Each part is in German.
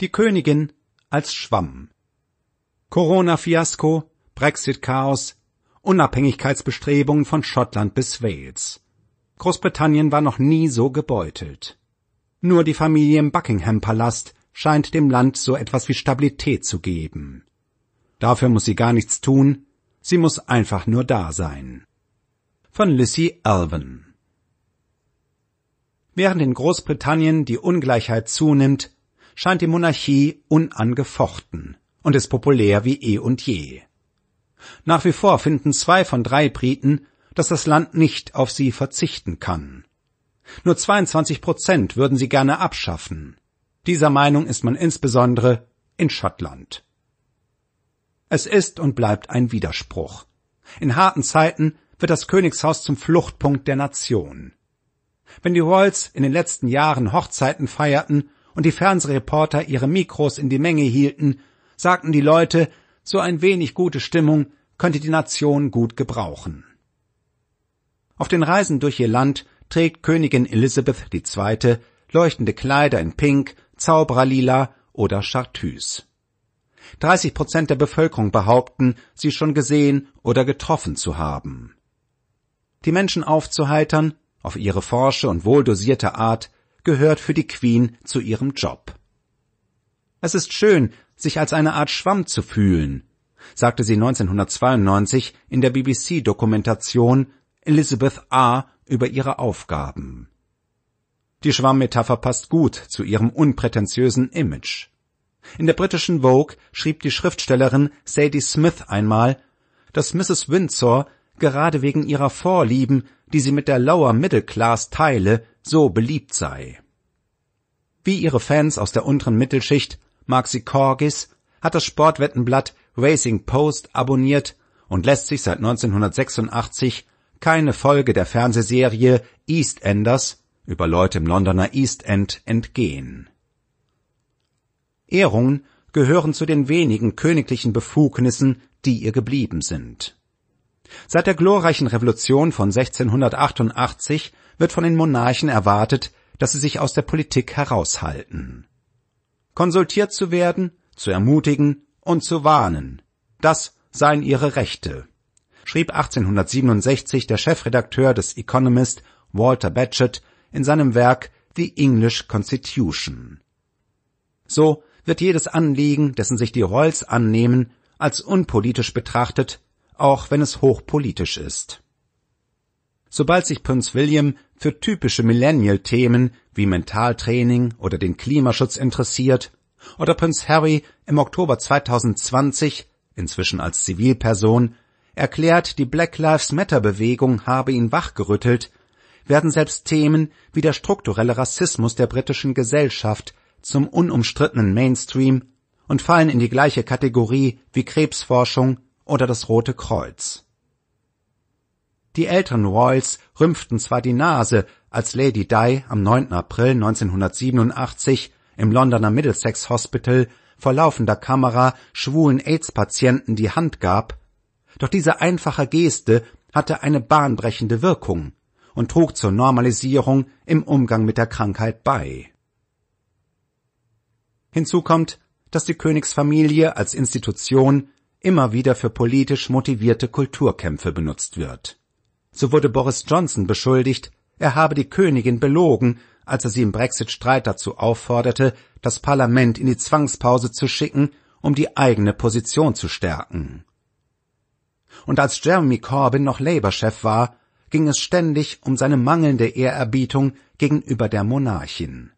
Die Königin als Schwamm. Corona-Fiasko, Brexit-Chaos, Unabhängigkeitsbestrebungen von Schottland bis Wales. Großbritannien war noch nie so gebeutelt. Nur die Familie im Buckingham-Palast scheint dem Land so etwas wie Stabilität zu geben. Dafür muss sie gar nichts tun, sie muss einfach nur da sein. Von Lissy Alvin Während in Großbritannien die Ungleichheit zunimmt, scheint die Monarchie unangefochten und ist populär wie eh und je. Nach wie vor finden zwei von drei Briten, dass das Land nicht auf sie verzichten kann. Nur 22 Prozent würden sie gerne abschaffen. Dieser Meinung ist man insbesondere in Schottland. Es ist und bleibt ein Widerspruch. In harten Zeiten wird das Königshaus zum Fluchtpunkt der Nation. Wenn die Royals in den letzten Jahren Hochzeiten feierten und die Fernsehreporter ihre Mikros in die Menge hielten, sagten die Leute, so ein wenig gute Stimmung könnte die Nation gut gebrauchen. Auf den Reisen durch ihr Land trägt Königin Elizabeth II. leuchtende Kleider in Pink, Zaubererlila oder Chartreuse. 30 Prozent der Bevölkerung behaupten, sie schon gesehen oder getroffen zu haben. Die Menschen aufzuheitern, auf ihre forsche und wohldosierte Art, gehört für die Queen zu ihrem Job. Es ist schön, sich als eine Art Schwamm zu fühlen, sagte sie 1992 in der BBC-Dokumentation Elizabeth A. über ihre Aufgaben. Die Schwammmetapher passt gut zu ihrem unprätentiösen Image. In der britischen Vogue schrieb die Schriftstellerin Sadie Smith einmal, dass Mrs. Windsor gerade wegen ihrer Vorlieben, die sie mit der Lower Middle Class teile, so beliebt sei. Wie ihre Fans aus der unteren Mittelschicht mag sie Corgis, hat das Sportwettenblatt Racing Post abonniert und lässt sich seit 1986 keine Folge der Fernsehserie EastEnders über Leute im Londoner East End entgehen. Ehrungen gehören zu den wenigen königlichen Befugnissen, die ihr geblieben sind. Seit der glorreichen Revolution von 1688 wird von den Monarchen erwartet, dass sie sich aus der Politik heraushalten. Konsultiert zu werden, zu ermutigen und zu warnen, das seien ihre Rechte, schrieb 1867 der Chefredakteur des Economist Walter Bagehot in seinem Werk The English Constitution. So wird jedes Anliegen, dessen sich die Royals annehmen, als unpolitisch betrachtet, auch wenn es hochpolitisch ist. Sobald sich Prinz William für typische Millennial-Themen wie Mentaltraining oder den Klimaschutz interessiert, oder Prinz Harry im Oktober 2020, inzwischen als Zivilperson, erklärt, die Black Lives Matter Bewegung habe ihn wachgerüttelt, werden selbst Themen wie der strukturelle Rassismus der britischen Gesellschaft zum unumstrittenen Mainstream und fallen in die gleiche Kategorie wie Krebsforschung oder das Rote Kreuz. Die älteren Royals rümpften zwar die Nase, als Lady Di am 9. April 1987 im Londoner Middlesex Hospital vor laufender Kamera schwulen AIDS-Patienten die Hand gab, doch diese einfache Geste hatte eine bahnbrechende Wirkung und trug zur Normalisierung im Umgang mit der Krankheit bei. Hinzu kommt, dass die Königsfamilie als Institution immer wieder für politisch motivierte Kulturkämpfe benutzt wird. So wurde Boris Johnson beschuldigt, er habe die Königin belogen, als er sie im Brexit-Streit dazu aufforderte, das Parlament in die Zwangspause zu schicken, um die eigene Position zu stärken. Und als Jeremy Corbyn noch Labour-Chef war, ging es ständig um seine mangelnde Ehrerbietung gegenüber der Monarchin.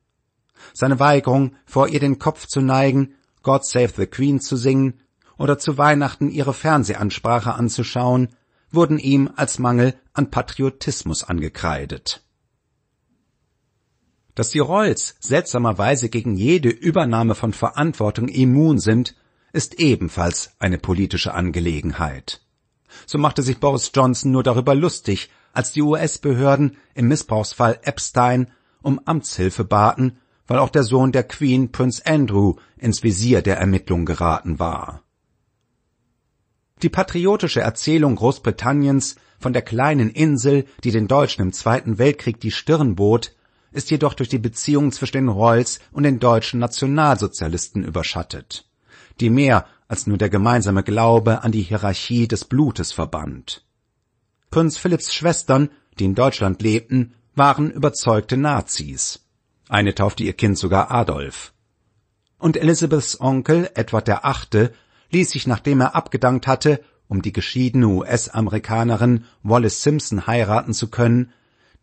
Seine Weigerung, vor ihr den Kopf zu neigen, God Save the Queen zu singen oder zu Weihnachten ihre Fernsehansprache anzuschauen, wurden ihm als Mangel an Patriotismus angekreidet. Dass die Royals seltsamerweise gegen jede Übernahme von Verantwortung immun sind, ist ebenfalls eine politische Angelegenheit. So machte sich Boris Johnson nur darüber lustig, als die US-Behörden im Missbrauchsfall Epstein um Amtshilfe baten, weil auch der Sohn der Queen, Prince Andrew, ins Visier der Ermittlung geraten war. Die patriotische Erzählung Großbritanniens von der kleinen Insel, die den Deutschen im Zweiten Weltkrieg die Stirn bot, ist jedoch durch die Beziehung zwischen den Royals und den deutschen Nationalsozialisten überschattet, die mehr als nur der gemeinsame Glaube an die Hierarchie des Blutes verband. Prinz Philipps Schwestern, die in Deutschland lebten, waren überzeugte Nazis. Eine taufte ihr Kind sogar Adolf. Und Elizabeths Onkel, Edward VIII., ließ sich, nachdem er abgedankt hatte, um die geschiedene US-Amerikanerin Wallace Simpson heiraten zu können,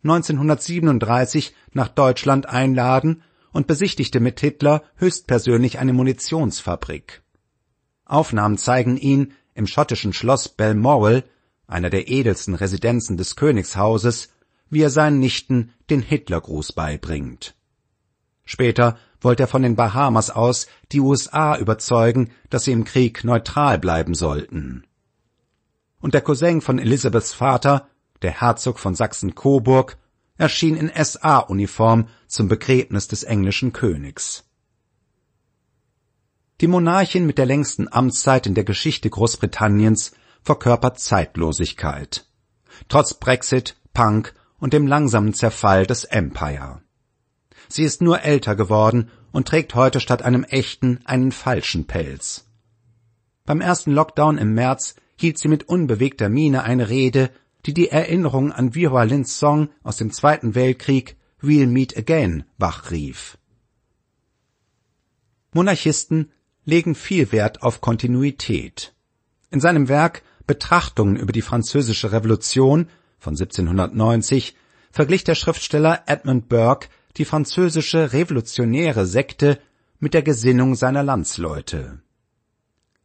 1937 nach Deutschland einladen und besichtigte mit Hitler höchstpersönlich eine Munitionsfabrik. Aufnahmen zeigen ihn im schottischen Schloss Balmoral, einer der edelsten Residenzen des Königshauses, wie er seinen Nichten den Hitlergruß beibringt. Später wollte er von den Bahamas aus die USA überzeugen, dass sie im Krieg neutral bleiben sollten. Und der Cousin von Elisabeths Vater, der Herzog von Sachsen-Coburg, erschien in SA-Uniform zum Begräbnis des englischen Königs. Die Monarchin mit der längsten Amtszeit in der Geschichte Großbritanniens verkörpert Zeitlosigkeit. Trotz Brexit, Punk und dem langsamen Zerfall des Empire. Sie ist nur älter geworden und trägt heute statt einem echten einen falschen Pelz. Beim ersten Lockdown im März hielt sie mit unbewegter Miene eine Rede, die die Erinnerung an Vira Lynns Song aus dem Zweiten Weltkrieg We'll Meet Again wachrief. Monarchisten legen viel Wert auf Kontinuität. In seinem Werk Betrachtungen über die Französische Revolution von 1790 verglich der Schriftsteller Edmund Burke die französische revolutionäre Sekte mit der Gesinnung seiner Landsleute.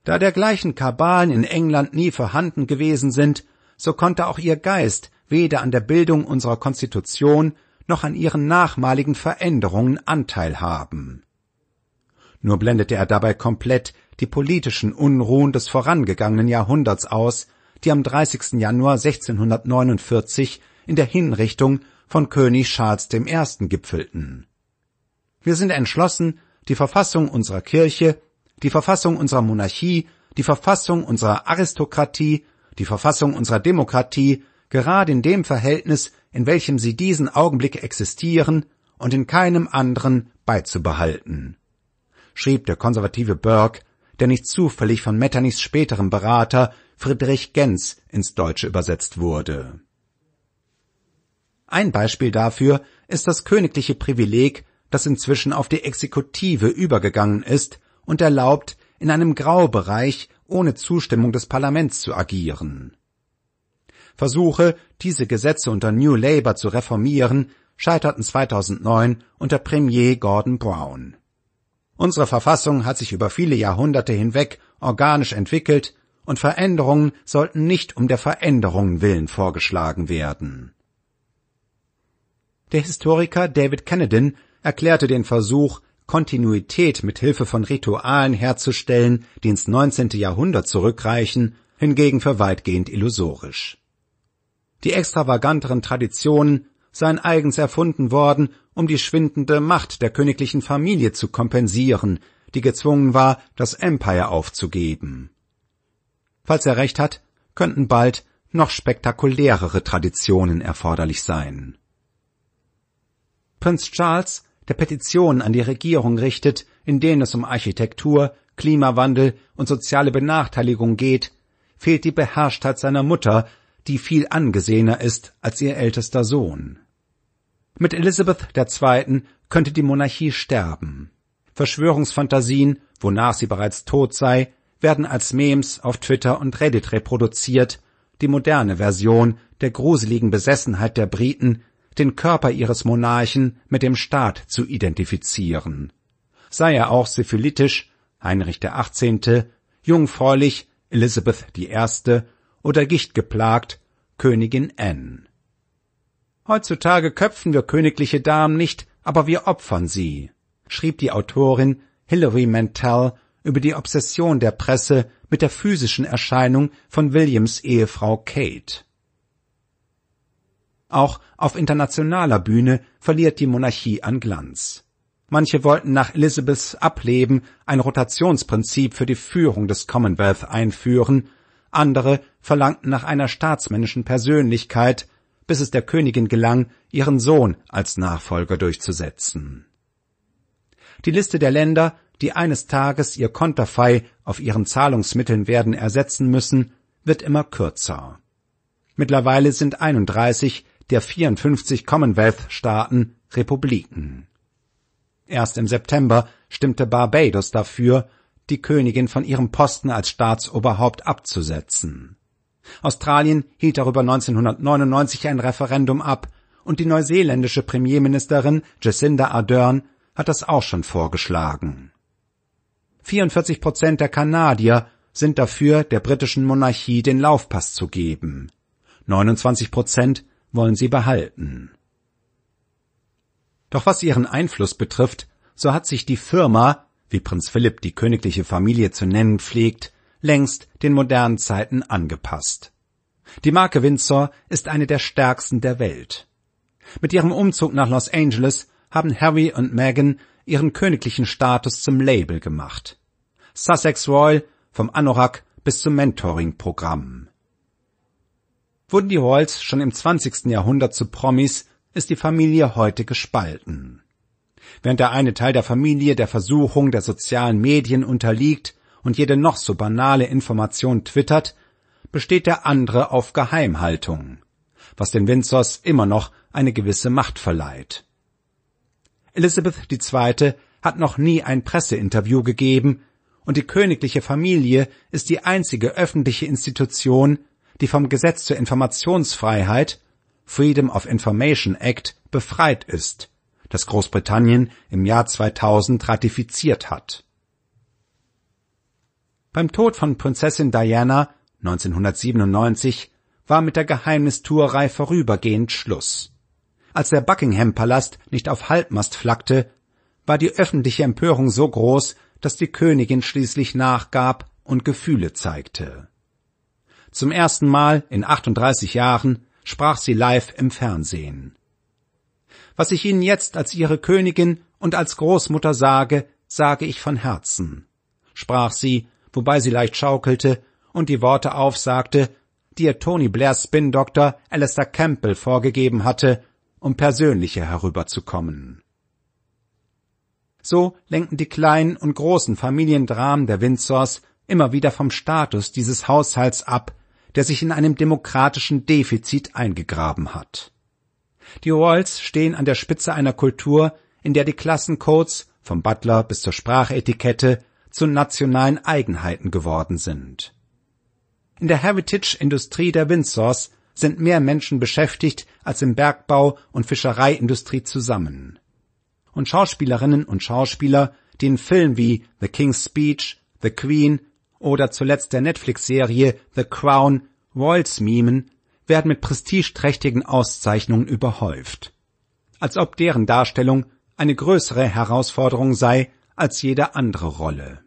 Da dergleichen Kabalen in England nie vorhanden gewesen sind, so konnte auch ihr Geist weder an der Bildung unserer Konstitution noch an ihren nachmaligen Veränderungen Anteil haben. Nur blendete er dabei komplett die politischen Unruhen des vorangegangenen Jahrhunderts aus, die am 30. Januar 1649 in der Hinrichtung von König Charles I. gipfelten. Wir sind entschlossen, die Verfassung unserer Kirche, die Verfassung unserer Monarchie, die Verfassung unserer Aristokratie, die Verfassung unserer Demokratie, gerade in dem Verhältnis, in welchem sie diesen Augenblick existieren und in keinem anderen beizubehalten, schrieb der konservative Burke, der nicht zufällig von Metternichs späterem Berater Friedrich Gens ins Deutsche übersetzt wurde. Ein Beispiel dafür ist das königliche Privileg, das inzwischen auf die Exekutive übergegangen ist und erlaubt, in einem Graubereich ohne Zustimmung des Parlaments zu agieren. Versuche, diese Gesetze unter New Labour zu reformieren, scheiterten 2009 unter Premier Gordon Brown. Unsere Verfassung hat sich über viele Jahrhunderte hinweg organisch entwickelt und Veränderungen sollten nicht um der Veränderungen willen vorgeschlagen werden. Der Historiker David Kennedin erklärte den Versuch, Kontinuität mit Hilfe von Ritualen herzustellen, die ins 19. Jahrhundert zurückreichen, hingegen für weitgehend illusorisch. Die extravaganteren Traditionen seien eigens erfunden worden, um die schwindende Macht der königlichen Familie zu kompensieren, die gezwungen war, das Empire aufzugeben. Falls er recht hat, könnten bald noch spektakulärere Traditionen erforderlich sein. Prinz Charles, der Petitionen an die Regierung richtet, in denen es um Architektur, Klimawandel und soziale Benachteiligung geht, fehlt die Beherrschtheit seiner Mutter, die viel angesehener ist als ihr ältester Sohn. Mit Elizabeth II. könnte die Monarchie sterben. Verschwörungsfantasien, wonach sie bereits tot sei, werden als Memes auf Twitter und Reddit reproduziert, die moderne Version der gruseligen Besessenheit der Briten den Körper ihres Monarchen mit dem Staat zu identifizieren. Sei er auch syphilitisch, Heinrich der 18., jungfräulich, Elizabeth I. oder gichtgeplagt, Königin Anne. Heutzutage köpfen wir königliche Damen nicht, aber wir opfern sie, schrieb die Autorin Hilary Mantel über die Obsession der Presse mit der physischen Erscheinung von Williams Ehefrau Kate. Auch auf internationaler Bühne verliert die Monarchie an Glanz. Manche wollten nach Elizabeths Ableben ein Rotationsprinzip für die Führung des Commonwealth einführen, andere verlangten nach einer staatsmännischen Persönlichkeit, bis es der Königin gelang, ihren Sohn als Nachfolger durchzusetzen. Die Liste der Länder, die eines Tages ihr Konterfei auf ihren Zahlungsmitteln werden ersetzen müssen, wird immer kürzer. Mittlerweile sind 31 der 54 Commonwealth-Staaten Republiken. Erst im September stimmte Barbados dafür, die Königin von ihrem Posten als Staatsoberhaupt abzusetzen. Australien hielt darüber 1999 ein Referendum ab und die neuseeländische Premierministerin Jacinda Ardern hat das auch schon vorgeschlagen. 44 Prozent der Kanadier sind dafür, der britischen Monarchie den Laufpass zu geben. 29 Prozent wollen sie behalten. Doch was ihren Einfluss betrifft, so hat sich die Firma, wie Prinz Philipp die königliche Familie zu nennen pflegt, längst den modernen Zeiten angepasst. Die Marke Windsor ist eine der stärksten der Welt. Mit ihrem Umzug nach Los Angeles haben Harry und Meghan ihren königlichen Status zum Label gemacht. Sussex Royal vom Anorak bis zum Mentoring-Programm. Wurden die Royals schon im 20. Jahrhundert zu Promis, ist die Familie heute gespalten. Während der eine Teil der Familie der Versuchung der sozialen Medien unterliegt und jede noch so banale Information twittert, besteht der andere auf Geheimhaltung, was den Windsors immer noch eine gewisse Macht verleiht. Elizabeth II. hat noch nie ein Presseinterview gegeben, und die königliche Familie ist die einzige öffentliche Institution, die vom Gesetz zur Informationsfreiheit Freedom of Information Act befreit ist, das Großbritannien im Jahr 2000 ratifiziert hat. Beim Tod von Prinzessin Diana 1997 war mit der Geheimnistuerei vorübergehend Schluss. Als der Buckingham-Palast nicht auf Halbmast flackte, war die öffentliche Empörung so groß, dass die Königin schließlich nachgab und Gefühle zeigte. Zum ersten Mal in 38 Jahren sprach sie live im Fernsehen. Was ich Ihnen jetzt als Ihre Königin und als Großmutter sage, sage ich von Herzen, sprach sie, wobei sie leicht schaukelte und die Worte aufsagte, die ihr Tony Blairs Spin-Doktor Alistair Campbell vorgegeben hatte, um persönlicher herüberzukommen. So lenken die kleinen und großen Familiendramen der Windsors immer wieder vom Status dieses Haushalts ab, der sich in einem demokratischen Defizit eingegraben hat. Die Royals stehen an der Spitze einer Kultur, in der die Klassencodes vom Butler bis zur Sprachetikette zu nationalen Eigenheiten geworden sind. In der Heritage-Industrie der Windsors sind mehr Menschen beschäftigt als im Bergbau und Fischereiindustrie zusammen. Und Schauspielerinnen und Schauspieler, die in Filmen wie The King's Speech, The Queen oder zuletzt der Netflix-Serie The Crown Royals mimen, werden mit prestigeträchtigen Auszeichnungen überhäuft. Als ob deren Darstellung eine größere Herausforderung sei als jede andere Rolle.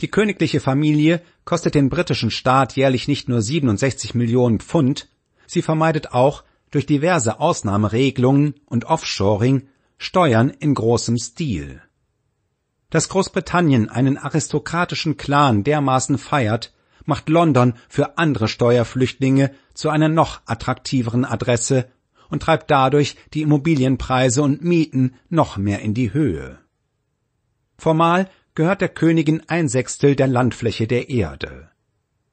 Die königliche Familie kostet den britischen Staat jährlich nicht nur 67 Millionen Pfund, sie vermeidet auch durch diverse Ausnahmeregelungen und Offshoring Steuern in großem Stil. Dass Großbritannien einen aristokratischen Clan dermaßen feiert, macht London für andere Steuerflüchtlinge zu einer noch attraktiveren Adresse und treibt dadurch die Immobilienpreise und Mieten noch mehr in die Höhe. Formal gehört der Königin ein Sechstel der Landfläche der Erde.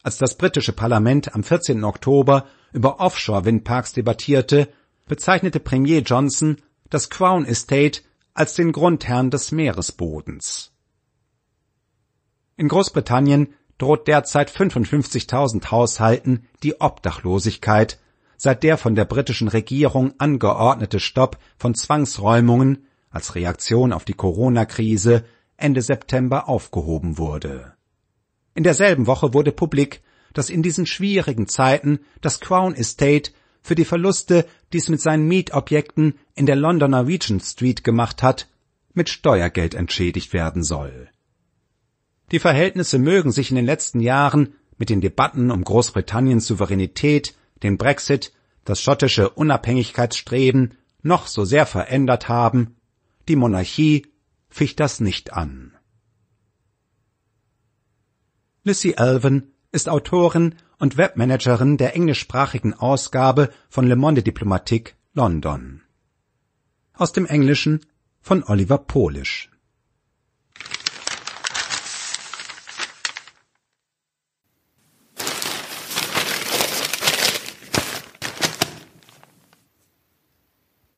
Als das britische Parlament am 14. Oktober über Offshore-Windparks debattierte, bezeichnete Premier Johnson das Crown Estate als den Grundherrn des Meeresbodens. In Großbritannien droht derzeit 55.000 Haushalten die Obdachlosigkeit, seit der von der britischen Regierung angeordnete Stopp von Zwangsräumungen als Reaktion auf die Corona-Krise Ende September aufgehoben wurde. In derselben Woche wurde publik, dass in diesen schwierigen Zeiten das Crown Estate für die Verluste, die es mit seinen Mietobjekten in der Londoner Regent Street gemacht hat, mit Steuergeld entschädigt werden soll. Die Verhältnisse mögen sich in den letzten Jahren mit den Debatten um Großbritanniens Souveränität, den Brexit, das schottische Unabhängigkeitsstreben noch so sehr verändert haben, die Monarchie ficht das nicht an. Lissy Alvin ist Autorin und Webmanagerin der englischsprachigen Ausgabe von Le Monde Diplomatique London. Aus dem Englischen von Oliver Polisch